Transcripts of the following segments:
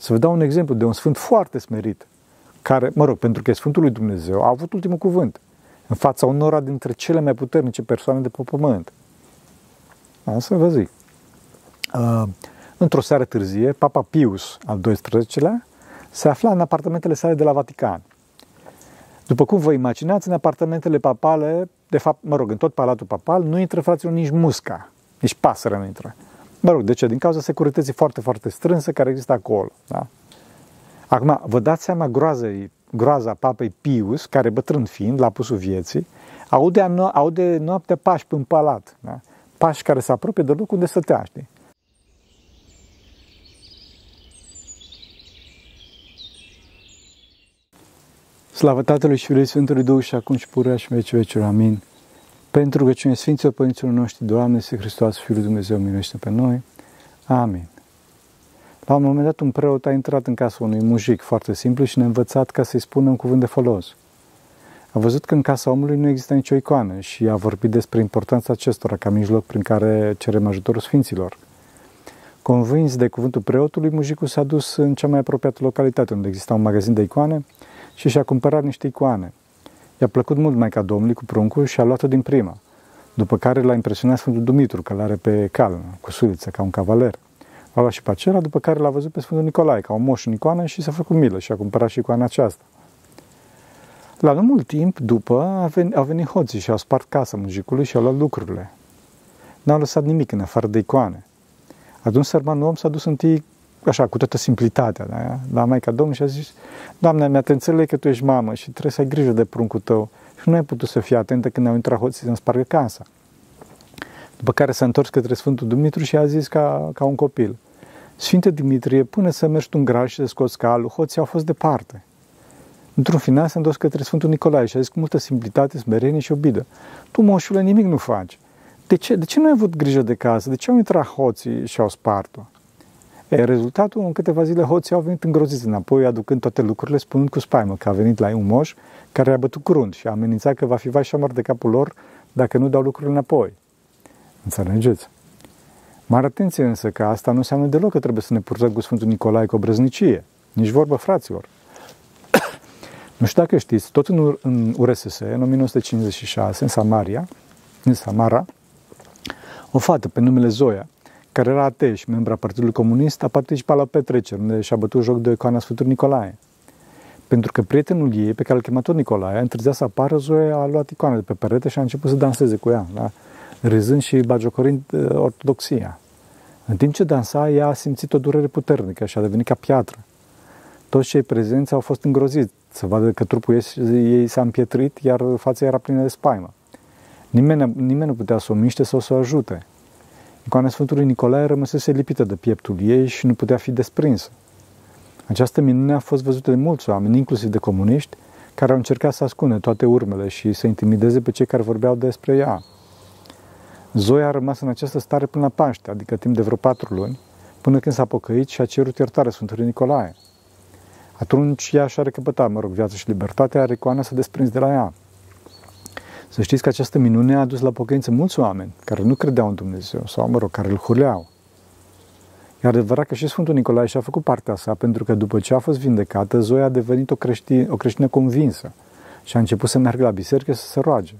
Să vă dau un exemplu de un sfânt foarte smerit, care, mă rog, pentru că e Sfântul lui Dumnezeu, a avut ultimul cuvânt în fața unora dintre cele mai puternice persoane de pe pământ. Asta vă zic. Uh, într-o seară târzie, Papa Pius al XII-lea se afla în apartamentele sale de la Vatican. După cum vă imaginați, în apartamentele papale, de fapt, mă rog, în tot palatul papal, nu intră fraților nici musca, nici pasăre nu intră. Mă rog, de ce? Din cauza securității foarte, foarte strânse care există acolo. Da? Acum, vă dați seama groazei, groaza papei Pius, care bătrân fiind, la apusul vieții, aude, aude noaptea pași în palat. Da? Pași care se apropie de locul unde stătea, știi? Slavă Tatălui și Fiului Sfântului Duh și acum și purea și veci veciuri. Amin. Pentru că cine Sfinților Părinților noștri, Doamne, Este Hristos, Fiul Dumnezeu, miluiește pe noi. Amin. La un moment dat, un preot a intrat în casa unui mujic foarte simplu și ne-a învățat ca să-i spună un cuvânt de folos. A văzut că în casa omului nu există nicio icoană și a vorbit despre importanța acestora ca mijloc prin care cerem ajutorul Sfinților. Convins de cuvântul preotului, mujicul s-a dus în cea mai apropiată localitate unde exista un magazin de icoane și și-a cumpărat niște icoane. I-a plăcut mult mai ca Domnului cu pruncul și a luat-o din prima, după care l-a impresionat Sfântul Dumitru, că l-are pe cal, cu suliță, ca un cavaler. A luat și pe acela, după care l-a văzut pe Sfântul Nicolae, ca un moș în icoană și s-a făcut milă și a cumpărat și icoana aceasta. La nu mult timp după, a venit, au venit hoții și au spart casa mujicului și au luat lucrurile. N-au lăsat nimic în afară de icoane. Atunci sărmanul om s-a dus întâi așa, cu toată simplitatea, da? la Maica Domnului și a zis, Doamne, mi-a te înțeleg că Tu ești mamă și trebuie să ai grijă de pruncul tău. Și nu ai putut să fii atentă când au intrat hoții să-mi spargă casa. După care s-a întors către Sfântul Dumitru și a zis ca, ca un copil, Sfinte Dimitrie, pune să mergi tu în graj și să scoți calul, hoții au fost departe. Într-un final s-a întors către Sfântul Nicolae și a zis cu multă simplitate, smerenie și obidă, Tu, moșule, nimic nu faci. De ce, de ce nu ai avut grijă de casă? De ce au intrat hoții și au spart-o? E, rezultatul, în câteva zile, hoții au venit îngroziți înapoi, aducând toate lucrurile, spunând cu spaimă că a venit la un moș care a bătut curând și a amenințat că va fi vai și amor de capul lor dacă nu dau lucrurile înapoi. Înțelegeți? Mare atenție însă că asta nu înseamnă deloc că trebuie să ne purtăm cu Sfântul Nicolae cu o brăznicie. Nici vorbă, fraților. nu știu dacă știți, tot în, în URSS, în 1956, în Samaria, în Samara, o fată pe numele Zoia, care era ateu și membru a Partidului Comunist, a participat la petreceri unde și-a bătut joc de icoana Sfântului Nicolae. Pentru că prietenul ei, pe care îl chema tot Nicolae, întârzia să apară, Zoe a luat icoana de pe perete și a început să danseze cu ea, da? râzând și bagiocorind uh, ortodoxia. În timp ce dansa, ea a simțit o durere puternică și a devenit ca piatră. Toți cei prezenți au fost îngroziți să vadă că trupul ei s-a împietrit, iar fața era plină de spaimă. Nimeni, nimeni nu putea să o miște sau să o ajute. Icoana Sfântului Nicolae rămăsese lipită de pieptul ei și nu putea fi desprinsă. Această minune a fost văzută de mulți oameni, inclusiv de comuniști, care au încercat să ascunde toate urmele și să intimideze pe cei care vorbeau despre ea. Zoia a rămas în această stare până la Paște, adică timp de vreo patru luni, până când s-a pocăit și a cerut iertare Sfântului Nicolae. Atunci ea și-a recăpătat, mă rog, viața și libertatea, iar icoana s-a desprins de la ea. Să știți că această minune a adus la pocăință mulți oameni care nu credeau în Dumnezeu sau, mă rog, care îl huleau. E adevărat că și Sfântul Nicolae și-a făcut partea sa, pentru că după ce a fost vindecată, Zoia a devenit o, creștin, o creștină convinsă și a început să meargă la biserică să se roage.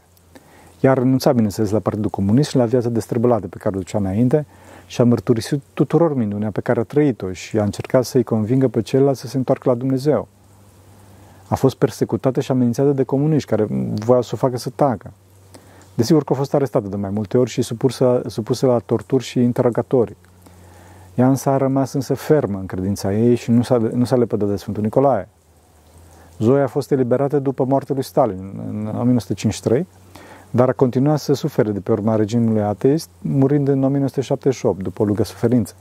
Iar a renunțat, bineînțeles, la Partidul Comunist și la viața destrăbălată pe care o ducea înainte și a mărturisit tuturor minunea pe care a trăit-o și a încercat să-i convingă pe ceilalți să se întoarcă la Dumnezeu a fost persecutată și amenințată de comuniști care voiau să o facă să tacă. Desigur că a fost arestată de mai multe ori și supusă, supusă la torturi și interogatorii. Ea însă a rămas însă fermă în credința ei și nu s-a, nu s-a lepădat de Sfântul Nicolae. Zoe a fost eliberată după moartea lui Stalin în 1953, dar a continuat să sufere de pe urma regimului ateist, murind în 1978, după o lungă suferință.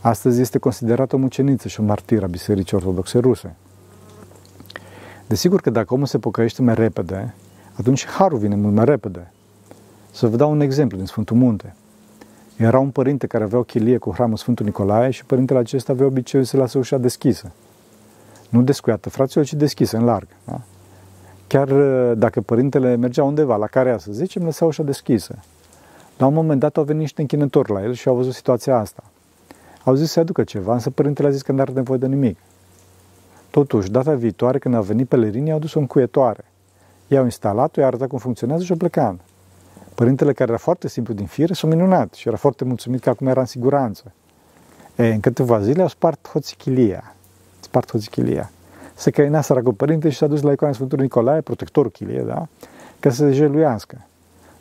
Astăzi este considerată o muceniță și o martiră a Bisericii Ortodoxe Ruse. Desigur că dacă omul se pocăiește mai repede, atunci harul vine mult mai repede. Să vă dau un exemplu din Sfântul Munte. Era un părinte care avea o chilie cu hramul Sfântul Nicolae și părintele acesta avea obiceiul să lasă ușa deschisă. Nu descuiată, fraților, ci deschisă, în larg. Da? Chiar uh, dacă părintele mergea undeva, la care să zicem, lăsa ușa deschisă. La un moment dat au venit niște închinători la el și au văzut situația asta. Au zis să aducă ceva, însă părintele a zis că n-are nevoie de nimic. Totuși, data viitoare, când au venit pelerinii, au dus o încuietoare. I-au instalat-o, i-a arătat cum funcționează și au plecat. Părintele, care era foarte simplu din fire, s-a minunat și era foarte mulțumit că acum era în siguranță. E, în câteva zile au spart hoțichilia. Spart hoțichilia. Se căina săracul părinte și s-a dus la icoana Sfântului Nicolae, protectorul chilie, da? Ca să se jeluiască.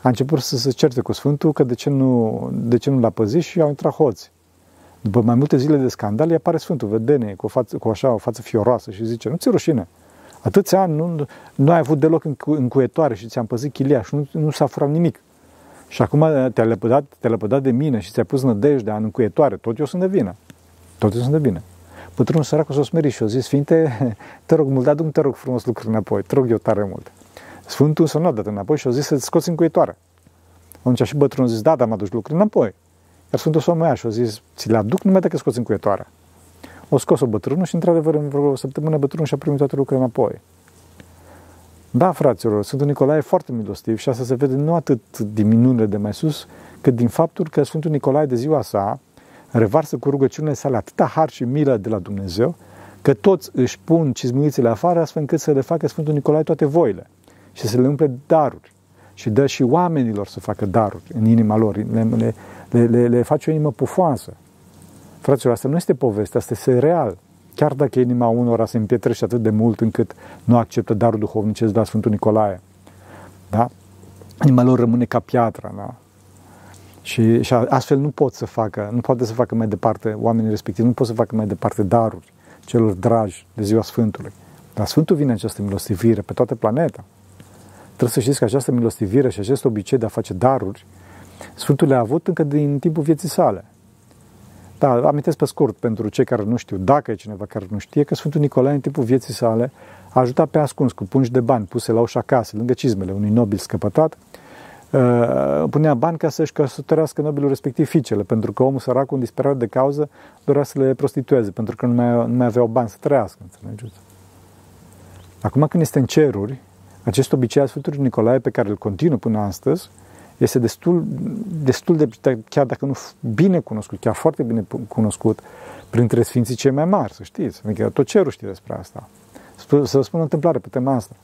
A început să se certe cu Sfântul că de ce nu, de ce nu l-a păzit și au intrat hoți. După mai multe zile de scandal, îi apare Sfântul, vedene, cu, o față, cu așa o față fioroasă și zice, nu ți rușine. Atâția ani nu, nu ai avut deloc încuietoare și ți-am păzit chiliaș și nu, nu s-a furat nimic. Și acum te-ai lepădat, te lepădat de mine și ți-ai pus nădejdea în încuietoare. Tot eu sunt de vină. Tot eu sunt de vină. Bătrânul săracul s-a smerit și a zis, Sfinte, te rog mult, dar te rog frumos lucruri înapoi, te rog eu tare mult. Sfântul s-a dat înapoi și a zis să-ți scoți încuietoare. Atunci și bătrânul a zis, da, dar mă duci lucruri înapoi. Iar Sfântul s-a mai și a zis, ți le aduc numai dacă scoți încuietoarea. O scos-o bătrânul și, într-adevăr, în vreo săptămână bătrânul și-a primit toate lucrurile înapoi. Da, fraților, Sfântul Nicolae e foarte milostiv și asta se vede nu atât din minunile de mai sus, cât din faptul că Sfântul Nicolae de ziua sa revarsă cu rugăciunile sale atâta har și milă de la Dumnezeu, că toți își pun cizmuițele afară astfel încât să le facă Sfântul Nicolae toate voile și să le umple daruri și dă și oamenilor să facă daruri în inima lor, le, le, le, le, le face o inimă pufoasă. Fraților, asta nu este poveste, asta este real. Chiar dacă inima unora se împietrește atât de mult încât nu acceptă darul duhovnicesc de la Sfântul Nicolae. Da? Inima lor rămâne ca piatra. Da? Și, și astfel nu pot să facă, nu poate să facă mai departe, oamenii respectivi nu pot să facă mai departe daruri celor dragi de ziua Sfântului. Dar Sfântul vine această milostivire pe toată planeta. Trebuie să știți că această milostivire și acest obicei de a face daruri, Sfântul le-a avut încă din timpul vieții sale. Da, amintesc pe scurt pentru cei care nu știu, dacă e cineva care nu știe, că Sfântul Nicolae în timpul vieții sale a ajutat pe ascuns cu pungi de bani puse la ușa casei, lângă cizmele unui nobil scăpătat, uh, punea bani ca să-și căsătorească nobilul respectiv fiicele, pentru că omul sărac, un disperat de cauză, dorea să le prostitueze, pentru că nu mai, nu mai aveau bani să trăiască, înțelegeți? Acum când este în ceruri, acest obicei al Sfântului Nicolae, pe care îl continuă până astăzi, este destul, destul de, chiar dacă nu bine cunoscut, chiar foarte bine cunoscut, printre sfinții cei mai mari, să știți. Adică tot cerul știe despre asta. Să vă spun o întâmplare pe tema asta.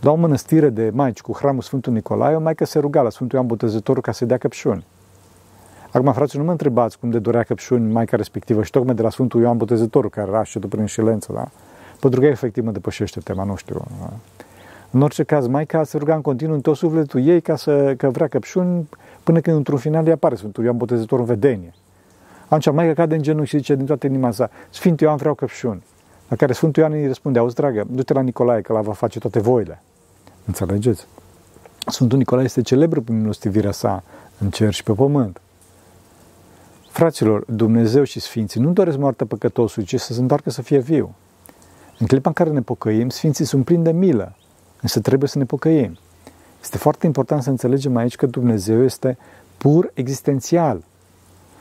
La o mănăstire de maici cu hramul Sfântul Nicolae, o maică se ruga la Sfântul Ioan Botezătorul ca să dea căpșuni. Acum, frații, nu mă întrebați cum de dorea căpșuni maica respectivă și tocmai de la Sfântul Ioan Botezătorul, care era și prin înșelență, da? Pentru că efectiv mă depășește tema, nu știu. Da? În orice caz, Maica se ruga în continuu în tot sufletul ei ca să că vrea căpșuni până când într-un final îi apare Sfântul Ioan Botezător în vedenie. Atunci Maica cade în genunchi și zice din toată inima sa, Sfântul Ioan vreau căpșuni. La care Sfântul Ioan îi răspunde, auzi dragă, du-te la Nicolae că la va face toate voile. Înțelegeți? Sfântul Nicolae este celebru prin milostivirea sa în cer și pe pământ. Fraților, Dumnezeu și Sfinții nu doresc moartea păcătosului, ci să se întoarcă să fie viu. În clipa în care ne pocăim, Sfinții sunt plini de milă, Însă trebuie să ne pocăim. Este foarte important să înțelegem aici că Dumnezeu este pur existențial.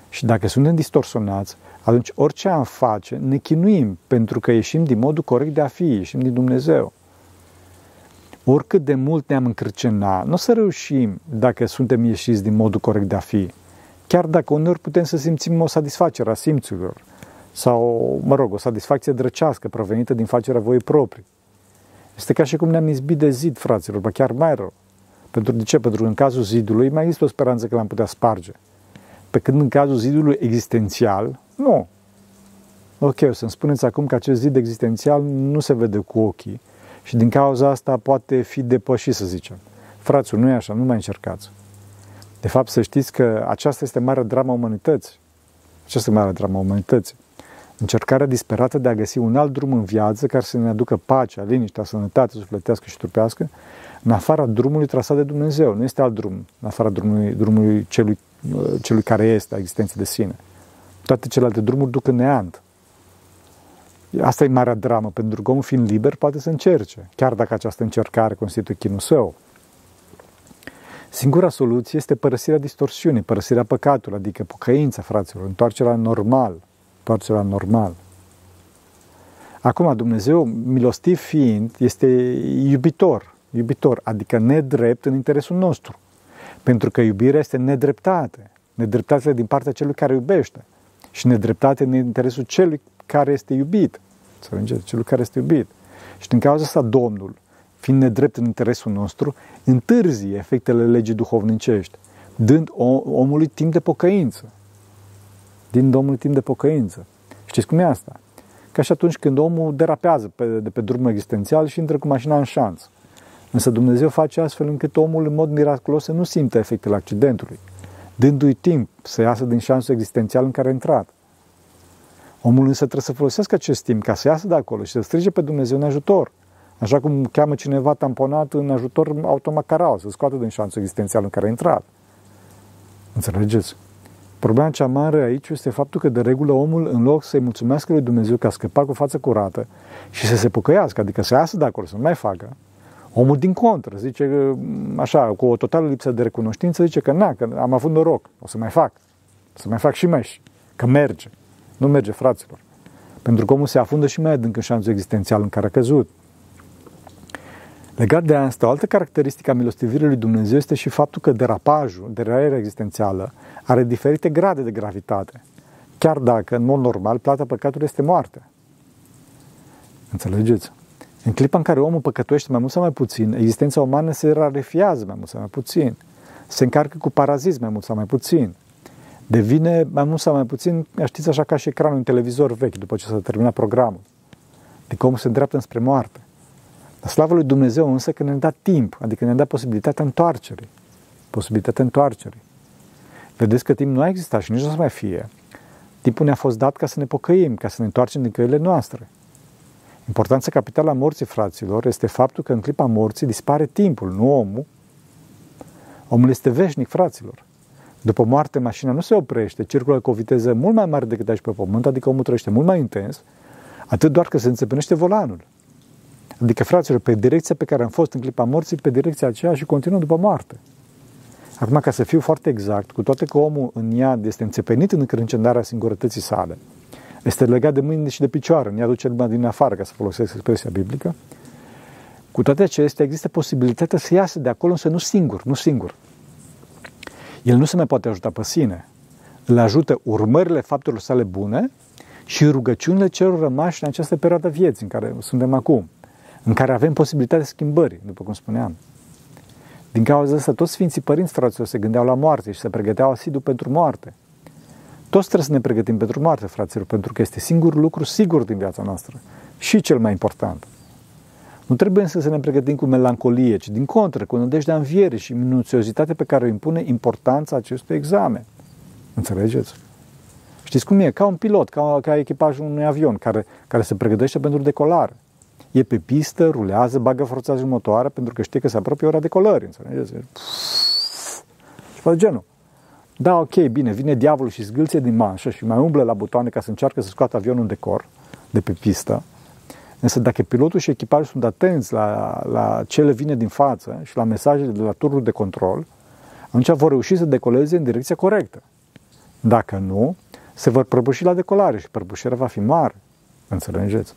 Și dacă suntem distorsionați, atunci orice am face, ne chinuim, pentru că ieșim din modul corect de a fi, ieșim din Dumnezeu. Oricât de mult ne-am încrăcenat, nu o să reușim dacă suntem ieșiți din modul corect de a fi. Chiar dacă uneori putem să simțim o satisfacere a simțurilor, sau, mă rog, o satisfacție drăcească provenită din facerea voii proprii. Este ca și cum ne-am izbit de zid, fraților, ba chiar mai rău. Pentru de ce? Pentru că în cazul zidului mai există o speranță că l-am putea sparge. Pe când în cazul zidului existențial, nu. Ok, o să-mi spuneți acum că acest zid existențial nu se vede cu ochii și din cauza asta poate fi depășit, să zicem. Frațul, nu e așa, nu mai încercați. De fapt, să știți că aceasta este marea drama umanității. Aceasta e marea drama umanității. Încercarea disperată de a găsi un alt drum în viață care să ne aducă pacea, liniștea, sănătatea sufletească și trupească, în afara drumului trasat de Dumnezeu. Nu este alt drum, în afara drumului, drumului celui, celui care este, a existenței de sine. Toate celelalte drumuri duc în neant. Asta e marea dramă, pentru că omul fiind liber poate să încerce, chiar dacă această încercare constituie chinul său. Singura soluție este părăsirea distorsiunii, părăsirea păcatului, adică pocăința, fraților, întoarcerea normal – întoarcerea normal. Acum, Dumnezeu, milostiv fiind, este iubitor, iubitor, adică nedrept în interesul nostru. Pentru că iubirea este nedreptate, nedreptate din partea celui care iubește. și nedreptate în interesul celui care este iubit. Înțelegeți? Celui care este iubit. Și din cauza asta Domnul, fiind nedrept în interesul nostru, întârzie efectele legii duhovnicești, dând omului timp de pocăință. Din Domnul timp de pocăință. Știți cum e asta? Ca și atunci când omul derapează pe, de pe drumul existențial și intră cu mașina în șanț. Însă Dumnezeu face astfel încât omul în mod miraculos să nu simtă efectele accidentului, dându-i timp să iasă din șansul existențial în care a intrat. Omul însă trebuie să folosească acest timp ca să iasă de acolo și să strige pe Dumnezeu în ajutor. Așa cum cheamă cineva tamponat în ajutor automacaral, să scoată din șansul existențial în care a intrat. Înțelegeți? Problema cea mare aici este faptul că de regulă omul, în loc să-i mulțumească lui Dumnezeu că a scăpat cu față curată și să se pocăiască, adică să iasă de acolo, să nu mai facă, omul din contră zice, așa, cu o totală lipsă de recunoștință, zice că na, că am avut noroc, o să mai fac, o să mai fac și mai că merge. Nu merge, fraților. Pentru că omul se afundă și mai adânc în șanțul existențial în care a căzut. Legat de asta, o altă caracteristică a milostivirii lui Dumnezeu este și faptul că derapajul, derairea existențială, are diferite grade de gravitate. Chiar dacă, în mod normal, plata păcatului este moarte. Înțelegeți? În clipa în care omul păcătuiește mai mult sau mai puțin, existența umană se rarefiază mai mult sau mai puțin. Se încarcă cu parazism mai mult sau mai puțin. Devine mai mult sau mai puțin, știți așa ca și ecranul în televizor vechi, după ce s-a terminat programul. Adică omul se îndreaptă înspre moarte. La slavă lui Dumnezeu însă că ne-a dat timp, adică ne-a dat posibilitatea întoarcerii. Posibilitatea întoarcerii. Vedeți că timp nu a existat și nici nu o să mai fie. Timpul ne-a fost dat ca să ne pocăim, ca să ne întoarcem din căile noastre. Importanța capitală a morții, fraților, este faptul că în clipa morții dispare timpul, nu omul. Omul este veșnic, fraților. După moarte, mașina nu se oprește, circulă cu o viteză mult mai mare decât aici pe pământ, adică omul trăiește mult mai intens, atât doar că se înțepenește volanul. Adică, fraților, pe direcția pe care am fost în clipa morții, pe direcția aceea și continuă după moarte. Acum, ca să fiu foarte exact, cu toate că omul în iad este înțepenit în încrâncendarea singurătății sale, este legat de mâini și de picioare, în iadul cel din afară, ca să folosesc expresia biblică, cu toate acestea există posibilitatea să iasă de acolo, însă nu singur, nu singur. El nu se mai poate ajuta pe sine. Îl ajută urmările faptelor sale bune și rugăciunile celor rămași în această perioadă vieții în care suntem acum, în care avem posibilitatea schimbării, după cum spuneam. Din cauza asta, toți Sfinții Părinți, fraților, se gândeau la moarte și se pregăteau asidu pentru moarte. Toți trebuie să ne pregătim pentru moarte, fraților, pentru că este singurul lucru sigur din viața noastră și cel mai important. Nu trebuie însă să ne pregătim cu melancolie, ci din contră, cu nădejdea înviere și minuțiozitatea pe care o impune importanța acestui examen. Înțelegeți? Știți cum e? Ca un pilot, ca, ca echipajul unui avion care, care se pregătește pentru decolare. E pe pistă, rulează, bagă forțajul motoare pentru că știe că se apropie ora decolării. Înțelegeți? Și face genul. Da, ok, bine, vine diavolul și zgâlție din manșă și mai umblă la butoane ca să încearcă să scoată avionul în decor de pe pistă. Însă dacă pilotul și echipajul sunt atenți la, la ce le vine din față și la mesajele de la turul de control, atunci vor reuși să decoleze în direcția corectă. Dacă nu, se vor prăbuși la decolare și prăbușirea va fi mare. Înțelegeți?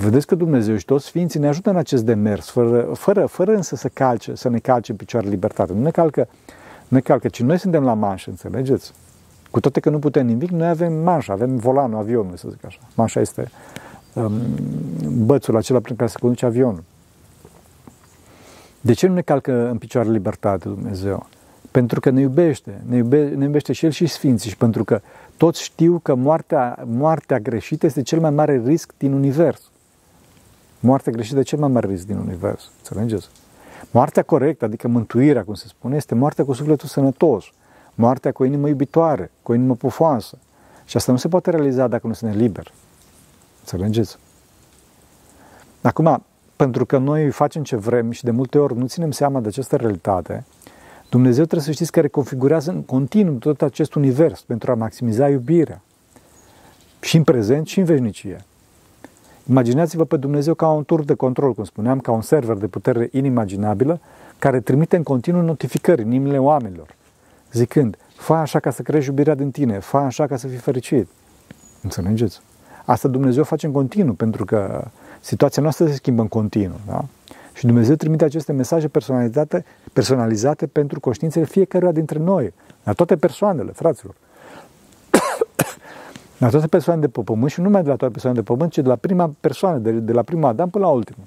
Vedeți că Dumnezeu și toți Sfinții ne ajută în acest demers, fără, fără, fără însă să, calce, să ne calce în picioare libertate. Nu ne calcă, nu ne calcă, ci noi suntem la manșă, înțelegeți? Cu toate că nu putem nimic, noi avem manșa, avem volanul avionului, să zic așa. Manșa este um, bățul acela prin care se conduce avionul. De ce nu ne calcă în picioare libertate Dumnezeu? Pentru că ne iubește, ne, iube, ne iubește și El și Sfinții și pentru că toți știu că moartea, moartea greșită este cel mai mare risc din univers. Moartea greșită e cel mai mare risc din univers. Înțelegeți? Moartea corectă, adică mântuirea, cum se spune, este moartea cu sufletul sănătos. Moartea cu o inimă iubitoare, cu o inimă pufoasă. Și asta nu se poate realiza dacă nu suntem liberi. Înțelegeți? Acum, pentru că noi facem ce vrem și de multe ori nu ținem seama de această realitate, Dumnezeu trebuie să știți că reconfigurează în continuu tot acest univers pentru a maximiza iubirea. Și în prezent și în veșnicie. Imaginați-vă pe Dumnezeu ca un tur de control, cum spuneam, ca un server de putere inimaginabilă, care trimite în continuu notificări în inimile oamenilor, zicând, fă așa ca să crești iubirea din tine, fă așa ca să fii fericit. Înțelegeți? Asta Dumnezeu face în continuu, pentru că situația noastră se schimbă în continuu. Da? Și Dumnezeu trimite aceste mesaje personalizate, personalizate pentru conștiințele fiecăruia dintre noi, la toate persoanele, fraților. La toate persoanele de pe pământ și nu numai de la toate persoanele de pe pământ, ci de la prima persoană, de, de la prima Adam până la ultimul.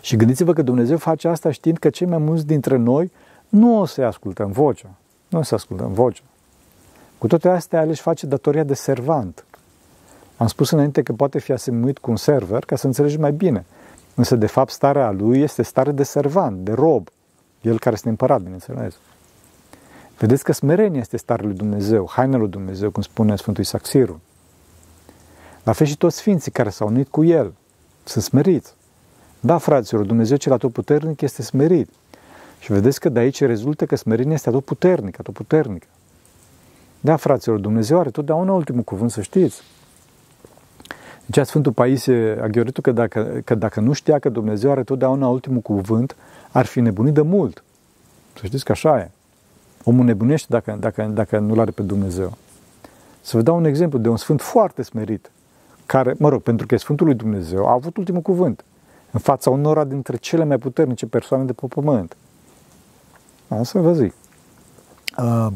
Și gândiți-vă că Dumnezeu face asta știind că cei mai mulți dintre noi nu o să ascultăm vocea. Nu o să ascultăm vocea. Cu toate astea, el își face datoria de servant. Am spus înainte că poate fi asemuit cu un server ca să înțelegi mai bine. Însă, de fapt, starea lui este stare de servant, de rob. El care este împărat, bineînțeles. Vedeți că smerenia este starea lui Dumnezeu, haina lui Dumnezeu, cum spune Sfântul Isaac Siru. La fel și toți sfinții care s-au unit cu El sunt smeriți. Da, fraților, Dumnezeu cel atotputernic este smerit. Și vedeți că de aici rezultă că smerenia este atotputernică, atotputernică. Da, fraților, Dumnezeu are totdeauna ultimul cuvânt, să știți. Zicea Sfântul Paisie Aghioritu că dacă, că dacă nu știa că Dumnezeu are totdeauna ultimul cuvânt, ar fi nebunit de mult. Să știți că așa e. Omul nebunește dacă, dacă, dacă nu-L are pe Dumnezeu. Să vă dau un exemplu de un sfânt foarte smerit, care, mă rog, pentru că e Sfântul lui Dumnezeu, a avut ultimul cuvânt în fața unora dintre cele mai puternice persoane de pe pământ. Asta vă zic. Uh,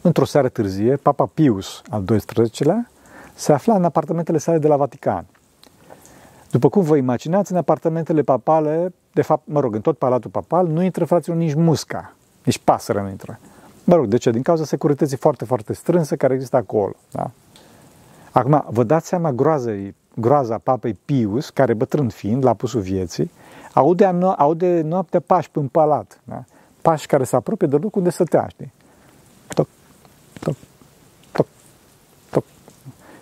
într-o seară târzie, Papa Pius al XII-lea se afla în apartamentele sale de la Vatican. După cum vă imaginați, în apartamentele papale, de fapt, mă rog, în tot palatul papal, nu intră fraților nici musca, nici pasărea nu intră. Mă rog, de ce? Din cauza securității foarte, foarte strânse care există acolo. Da? Acum, vă dați seama groazei, groaza papei Pius, care bătrân fiind, la pusul vieții, aude, aude noaptea pași în palat. Da? Pași care se apropie de locul unde stătea, știi? Toc, toc, toc, toc.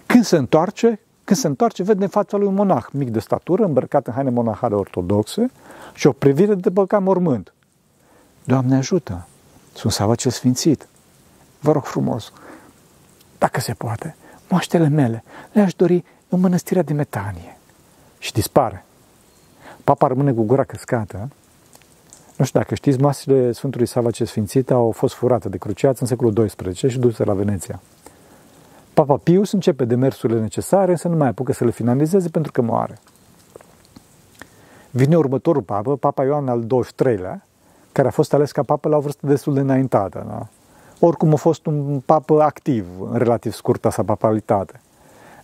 Când se întoarce, când se întoarce, vede în fața lui un monah mic de statură, îmbrăcat în haine monahale ortodoxe și o privire de băca mormânt. Doamne ajută! Sunt Sava cel Sfințit. Vă rog frumos, dacă se poate, moaștele mele le-aș dori în mănăstirea de Metanie. Și dispare. Papa rămâne cu gura căscată. Nu știu dacă știți, masele Sfântului Sava cel Sfințit au fost furate de cruciați în secolul XII și duse la Veneția. Papa Pius începe demersurile necesare, însă nu mai apucă să le finalizeze pentru că moare. Vine următorul papă, Papa Ioan al XXIII-lea, care a fost ales ca papă la o vârstă destul de înaintată. Da? Oricum a fost un papă activ în relativ scurta sa papalitate.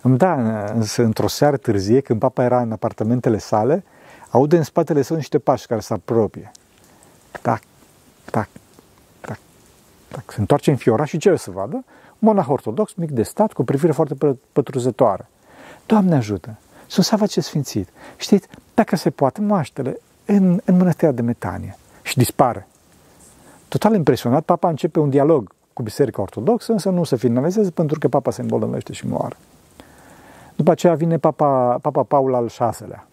Da, însă într-o seară târzie, când papa era în apartamentele sale, aude în spatele său niște pași care se apropie. Tac, tac, tac, tac. Se întoarce în fiora și ce o să vadă? Un monah ortodox, mic de stat, cu o privire foarte pătruzătoare. Doamne ajută! Sunt să face sfințit. Știți, dacă se poate, moaștele în, în mănăstirea de Metanie și dispare. Total impresionat, papa începe un dialog cu Biserica Ortodoxă, însă nu se finalizează pentru că papa se îmbolnăvește și moare. După aceea vine papa, papa Paul al VI-lea.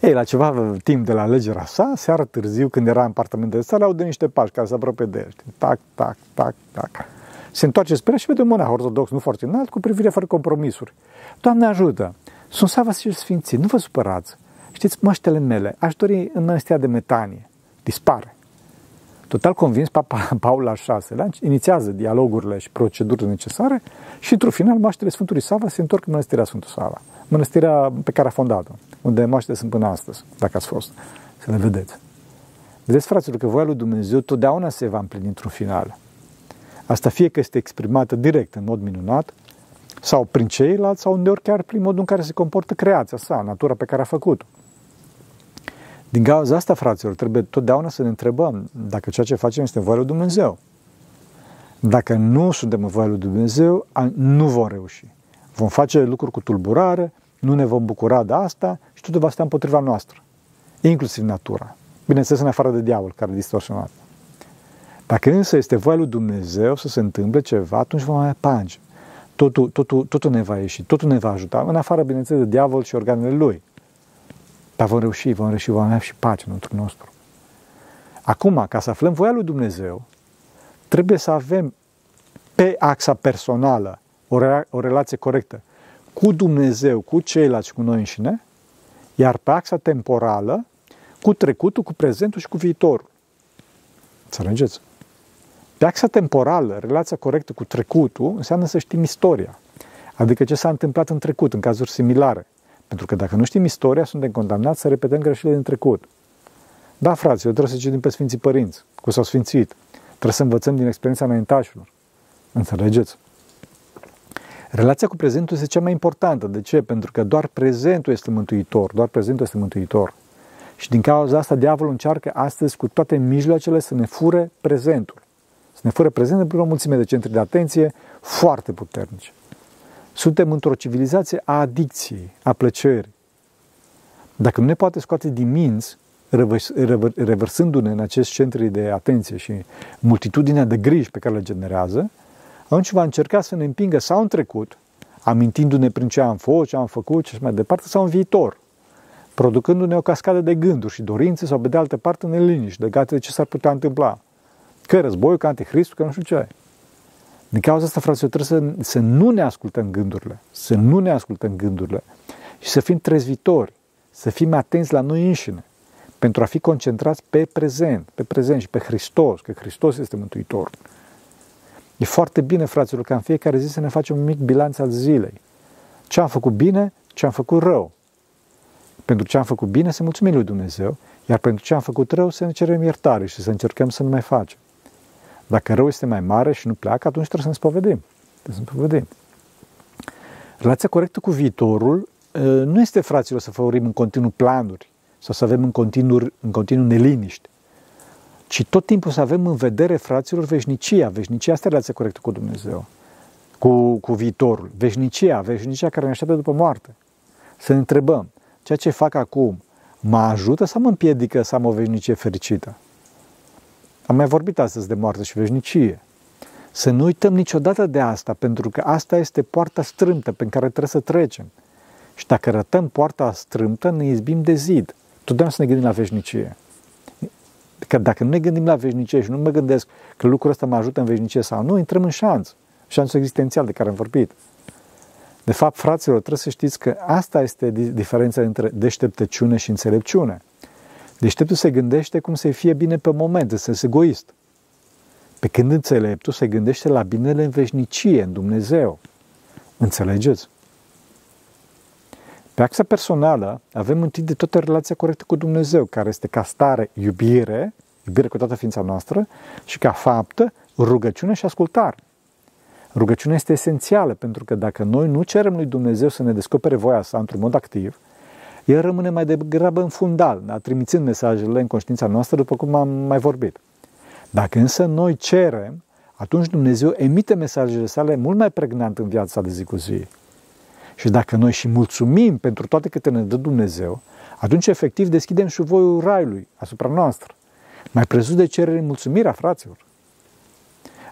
Ei, la ceva timp de la alegerea sa, seara târziu, când era în apartamentele sale, aude niște pași care se apropie de el. Tac, tac, tac, tac. Se întoarce spre și vede un monah ortodox, nu foarte înalt, cu privire fără compromisuri. Doamne ajută! Sunt Sava și Sfințit, nu vă supărați. Știți, măștele mele, aș dori în mănăstirea de metanie. Dispare. Total convins, Papa Paul al VI-lea inițiază dialogurile și procedurile necesare și, într-un final, maștele Sfântului Sava se întorc în mănăstirea Sfântul Sava. Mănăstirea pe care a fondat-o, unde maștele sunt până astăzi, dacă ați fost, să le vedeți. Vedeți, fraților, că voia lui Dumnezeu totdeauna se va împlini într-un final. Asta fie că este exprimată direct, în mod minunat, sau prin ceilalți, sau uneori chiar prin modul în care se comportă creația sa, natura pe care a făcut-o. Din cauza asta, fraților, trebuie totdeauna să ne întrebăm dacă ceea ce facem este în voia lui Dumnezeu. Dacă nu suntem în voia lui Dumnezeu, nu vom reuși. Vom face lucruri cu tulburare, nu ne vom bucura de asta și totul va sta împotriva noastră, inclusiv natura. Bineînțeles, în afară de diavol, care e distorsionat. Dacă însă este voia lui Dumnezeu să se întâmple ceva, atunci vom mai pange. Totul, totul, totul ne va ieși, totul ne va ajuta, în afară, bineînțeles, de diavol și organele lui. Dar vom reuși, vom reuși, vom avea și pace în nostru. Acum, ca să aflăm voia lui Dumnezeu, trebuie să avem pe axa personală o, re- o relație corectă cu Dumnezeu, cu ceilalți și cu noi înșine, iar pe axa temporală cu trecutul, cu prezentul și cu viitorul. Înțelegeți? Pe axa temporală, relația corectă cu trecutul înseamnă să știm istoria. Adică ce s-a întâmplat în trecut, în cazuri similare. Pentru că dacă nu știm istoria, suntem condamnați să repetăm greșelile din trecut. Da, fraților, trebuie să citim pe Sfinții Părinți, cu s-au sfințit. Trebuie să învățăm din experiența înaintașilor. Înțelegeți? Relația cu prezentul este cea mai importantă. De ce? Pentru că doar prezentul este mântuitor, doar prezentul este mântuitor. Și din cauza asta diavolul încearcă astăzi cu toate mijloacele să ne fure prezentul. Să ne fure prezentul prin o mulțime de centri de atenție foarte puternici. Suntem într-o civilizație a adicției, a plăcerii. Dacă nu ne poate scoate din minți, revărsându-ne în acest centri de atenție și multitudinea de griji pe care le generează, atunci va încerca să ne împingă sau în trecut, amintindu-ne prin ce am fost, ce am făcut și mai departe, sau în viitor, producându-ne o cascadă de gânduri și dorințe sau, pe de altă parte, neliniști legate de ce s-ar putea întâmpla. Că războiul, că anticristul, că nu știu ce. Din cauza asta, fraților, trebuie să, să nu ne ascultăm gândurile, să nu ne ascultăm gândurile și să fim trezvitori, să fim atenți la noi înșine, pentru a fi concentrați pe prezent, pe prezent și pe Hristos, că Hristos este Mântuitor. E foarte bine, fraților, ca în fiecare zi să ne facem un mic bilanț al zilei. Ce am făcut bine, ce am făcut rău. Pentru ce am făcut bine să mulțumim lui Dumnezeu, iar pentru ce am făcut rău să ne cerem iertare și să încercăm să nu mai facem. Dacă rău este mai mare și nu pleacă, atunci trebuie să ne spovedim. Trebuie să ne spovedim. Relația corectă cu viitorul ă, nu este, fraților, să favorim în continuu planuri sau să avem în continuu, în continuu neliniște, ci tot timpul să avem în vedere, fraților, veșnicia. Veșnicia asta e relația corectă cu Dumnezeu, cu, cu viitorul. Veșnicia, veșnicia care ne așteaptă după moarte. Să ne întrebăm, ceea ce fac acum mă ajută sau mă împiedică să am o veșnicie fericită? Am mai vorbit astăzi de moarte și veșnicie. Să nu uităm niciodată de asta, pentru că asta este poarta strâmtă pe care trebuie să trecem. Și dacă rătăm poarta strâmtă, ne izbim de zid. Totdeauna să ne gândim la veșnicie. Că dacă nu ne gândim la veșnicie și nu mă gândesc că lucrul ăsta mă ajută în veșnicie sau nu, intrăm în șanț. Șanțul existențial de care am vorbit. De fapt, fraților, trebuie să știți că asta este diferența între deșteptăciune și înțelepciune. Deșteptul se gândește cum să fie bine pe moment, să se egoist. Pe când înțeleptul se gândește la binele în veșnicie, în Dumnezeu. Înțelegeți? Pe axa personală avem întâi de toată relația corectă cu Dumnezeu, care este ca stare iubire, iubire cu toată ființa noastră, și ca faptă rugăciune și ascultare. Rugăciunea este esențială, pentru că dacă noi nu cerem lui Dumnezeu să ne descopere voia sa într-un mod activ, el rămâne mai degrabă în fundal, da? trimițând mesajele în conștiința noastră, după cum am mai vorbit. Dacă însă noi cerem, atunci Dumnezeu emite mesajele sale mult mai pregnant în viața de zi cu zi. Și dacă noi și mulțumim pentru toate câte ne dă Dumnezeu, atunci efectiv deschidem și voiul raiului asupra noastră. Mai presus de cerere mulțumirea, fraților.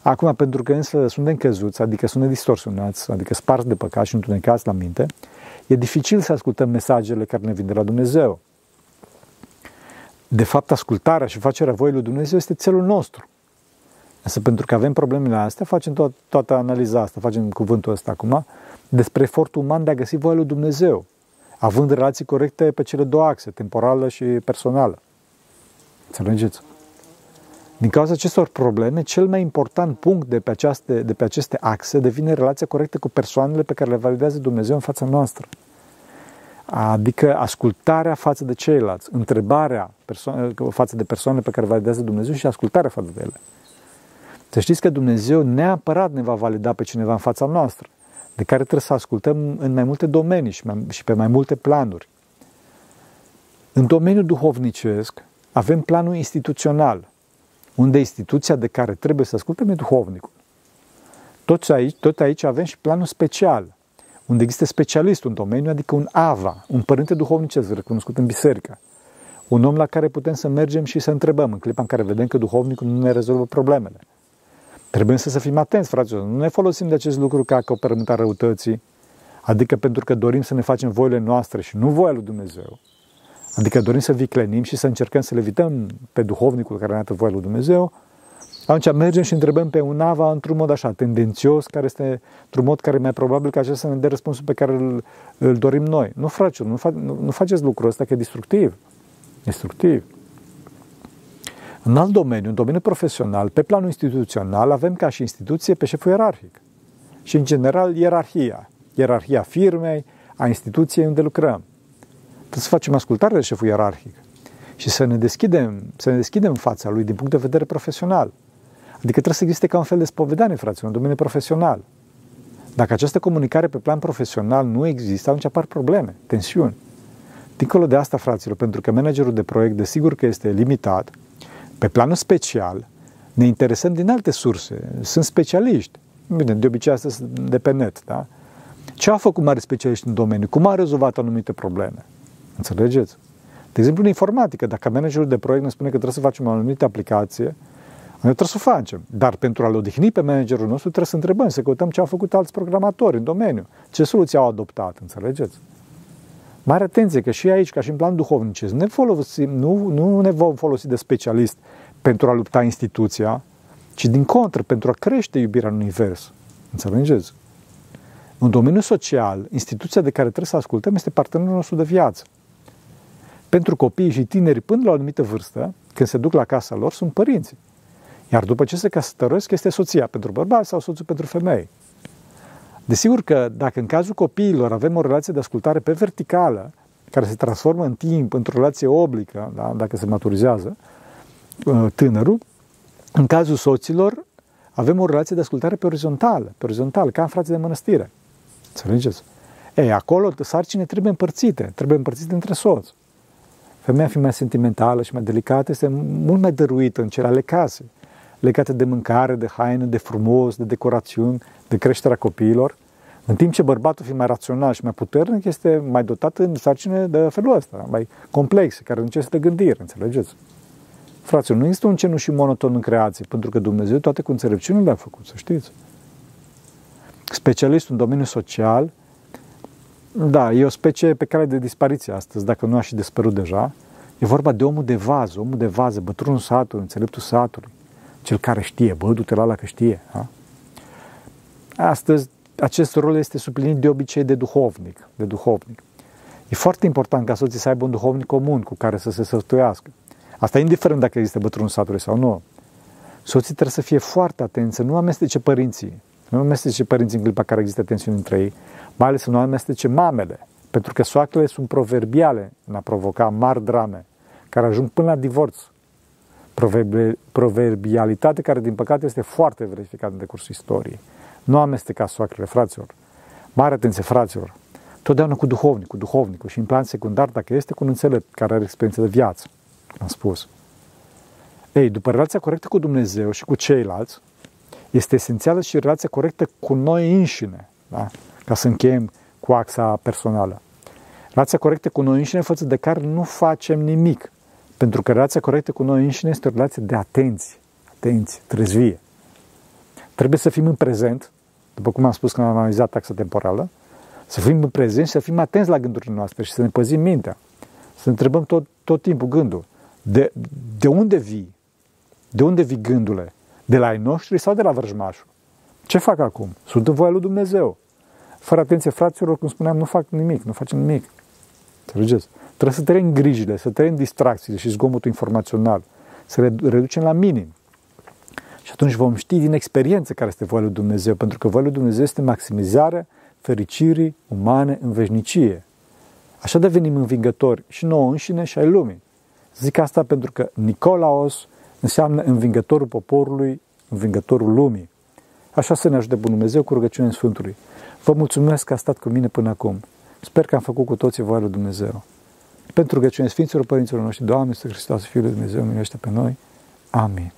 Acum, pentru că însă suntem căzuți, adică suntem distorsionați, adică sparți de păcat și întunecați la minte, e dificil să ascultăm mesajele care ne vin de la Dumnezeu. De fapt, ascultarea și facerea voii lui Dumnezeu este celul nostru. Însă pentru că avem problemele astea, facem to- toată analiza asta, facem cuvântul ăsta acum, despre efortul uman de a găsi voia lui Dumnezeu, având relații corecte pe cele două axe, temporală și personală. Înțelegeți? Din cauza acestor probleme, cel mai important punct de pe, aceaste, de pe aceste axe devine relația corectă cu persoanele pe care le validează Dumnezeu în fața noastră. Adică ascultarea față de ceilalți, întrebarea perso- față de persoanele pe care le validează Dumnezeu și ascultarea față de ele. Să știți că Dumnezeu neapărat ne va valida pe cineva în fața noastră, de care trebuie să ascultăm în mai multe domenii și, mai, și pe mai multe planuri. În domeniul duhovnicesc avem planul instituțional, unde instituția de care trebuie să ascultăm e duhovnicul. Tot aici, tot aici avem și planul special, unde există specialist în domeniu, adică un ava, un părinte duhovnicesc recunoscut în biserică. Un om la care putem să mergem și să întrebăm în clipa în care vedem că duhovnicul nu ne rezolvă problemele. Trebuie să, să fim atenți, fraților. Nu ne folosim de acest lucru ca acoperământ a răutății, adică pentru că dorim să ne facem voile noastre și nu voia lui Dumnezeu. Adică dorim să viclenim și să încercăm să le evităm pe duhovnicul care ne-a voia lui Dumnezeu, atunci mergem și întrebăm pe un ava într-un mod așa, tendențios, care este într-un mod care e mai probabil că acesta să ne dea răspunsul pe care îl, îl dorim noi. Nu, fraților, nu, fa, nu, nu faceți lucrul ăsta că e destructiv. Destructiv. În alt domeniu, în domeniul profesional, pe planul instituțional, avem ca și instituție pe șeful ierarhic. Și, în general, ierarhia. Ierarhia firmei, a instituției unde lucrăm. Trebuie să facem ascultare de șeful ierarhic și să ne deschidem, să ne deschidem fața lui din punct de vedere profesional. Adică trebuie să existe ca un fel de spovedanie, fraților, în domeniul profesional. Dacă această comunicare pe plan profesional nu există, atunci apar probleme, tensiuni. Dincolo de asta, fraților, pentru că managerul de proiect, desigur că este limitat, pe planul special, ne interesăm din alte surse. Sunt specialiști. Bine, de obicei asta de pe net, da? Ce a făcut mari specialiști în domeniu? Cum a rezolvat anumite probleme? Înțelegeți? De exemplu, în informatică, dacă managerul de proiect ne spune că trebuie să facem o anumită aplicație, noi trebuie să o facem. Dar pentru a-l odihni pe managerul nostru, trebuie să întrebăm, să căutăm ce au făcut alți programatori în domeniu, ce soluții au adoptat, înțelegeți? Mare atenție că și aici, ca și în plan duhovnicesc, ne folosim, nu, nu ne vom folosi de specialist pentru a lupta instituția, ci din contră, pentru a crește iubirea în univers. Înțelegeți? În domeniul social, instituția de care trebuie să ascultăm este partenerul nostru de viață. Pentru copiii și tineri până la o anumită vârstă, când se duc la casa lor, sunt părinții. Iar după ce se căsătoresc, este soția pentru bărbați sau soțul pentru femei. Desigur că dacă în cazul copiilor avem o relație de ascultare pe verticală, care se transformă în timp într-o relație oblică, da? dacă se maturizează uh, tânărul, în cazul soților avem o relație de ascultare pe orizontală, pe orizontală, ca în frații de mănăstire. Înțelegeți? Ei, acolo sarcine trebuie împărțite, trebuie împărțite între soți. Femeia fiind mai sentimentală și mai delicată este mult mai dăruită în cele ale casei, legate de mâncare, de haine, de frumos, de decorațiuni, de creșterea copiilor, în timp ce bărbatul fiind mai rațional și mai puternic este mai dotat în sarcine de felul ăsta, mai complexe, care necesită gândire, înțelegeți? Fraților, nu există un cenușii monoton în creație, pentru că Dumnezeu toate cu înțelepciunile le-a făcut, să știți. Specialistul în domeniul social, da, e o specie pe care de dispariție astăzi, dacă nu a și dispărut deja. E vorba de omul de vază, omul de vază, bătrânul satului, înțeleptul satului, cel care știe, bă, du-te la la că știe. Da? Astăzi, acest rol este suplinit de obicei de duhovnic, de duhovnic. E foarte important ca soții să aibă un duhovnic comun cu care să se săstuiască. Asta indiferent dacă există bătrânul satului sau nu. Soții trebuie să fie foarte atenți, să nu amestece părinții. Nu amestece părinții în clipa care există tensiuni între ei, mai ales să nu amestece mamele, pentru că soacrele sunt proverbiale în a provoca mari drame, care ajung până la divorț. Proverbialitate care, din păcate, este foarte verificată în decursul istoriei. Nu amesteca soacrele, fraților. Mare atenție, fraților. Totdeauna cu duhovnic, cu duhovnicul și în plan secundar, dacă este cu un înțelept care are experiență de viață am spus. Ei, după relația corectă cu Dumnezeu și cu ceilalți, este esențială și relația corectă cu noi înșine, da? ca să încheiem cu axa personală. Relația corectă cu noi înșine față de care nu facem nimic. Pentru că relația corectă cu noi înșine este o relație de atenție, atenție, trezvie. Trebuie să fim în prezent, după cum am spus când am analizat taxa temporală, să fim în prezent și să fim atenți la gândurile noastre și să ne păzim mintea. Să întrebăm tot, tot timpul gândul. De, de unde vii? De unde vii gândurile? De la ai noștri sau de la vrăjmașul? Ce fac acum? Sunt în voia lui Dumnezeu. Fără atenție, fraților, cum spuneam, nu fac nimic, nu facem nimic. Înțelegeți? Trebuie să tăiem grijile, să tăiem distracțiile și zgomotul informațional, să le reducem la minim. Și atunci vom ști din experiență care este voia lui Dumnezeu, pentru că voia lui Dumnezeu este maximizarea fericirii umane în veșnicie. Așa devenim învingători și nouă înșine și ai lumii. Zic asta pentru că Nicolaos înseamnă învingătorul poporului, învingătorul lumii. Așa să ne ajute Bunul Dumnezeu cu rugăciunea Sfântului. Vă mulțumesc că a stat cu mine până acum. Sper că am făcut cu toții voia lui Dumnezeu. Pentru rugăciunea Sfinților Părinților noștri, Doamne, Să Hristos, Fiul lui Dumnezeu, minește pe noi. Amin.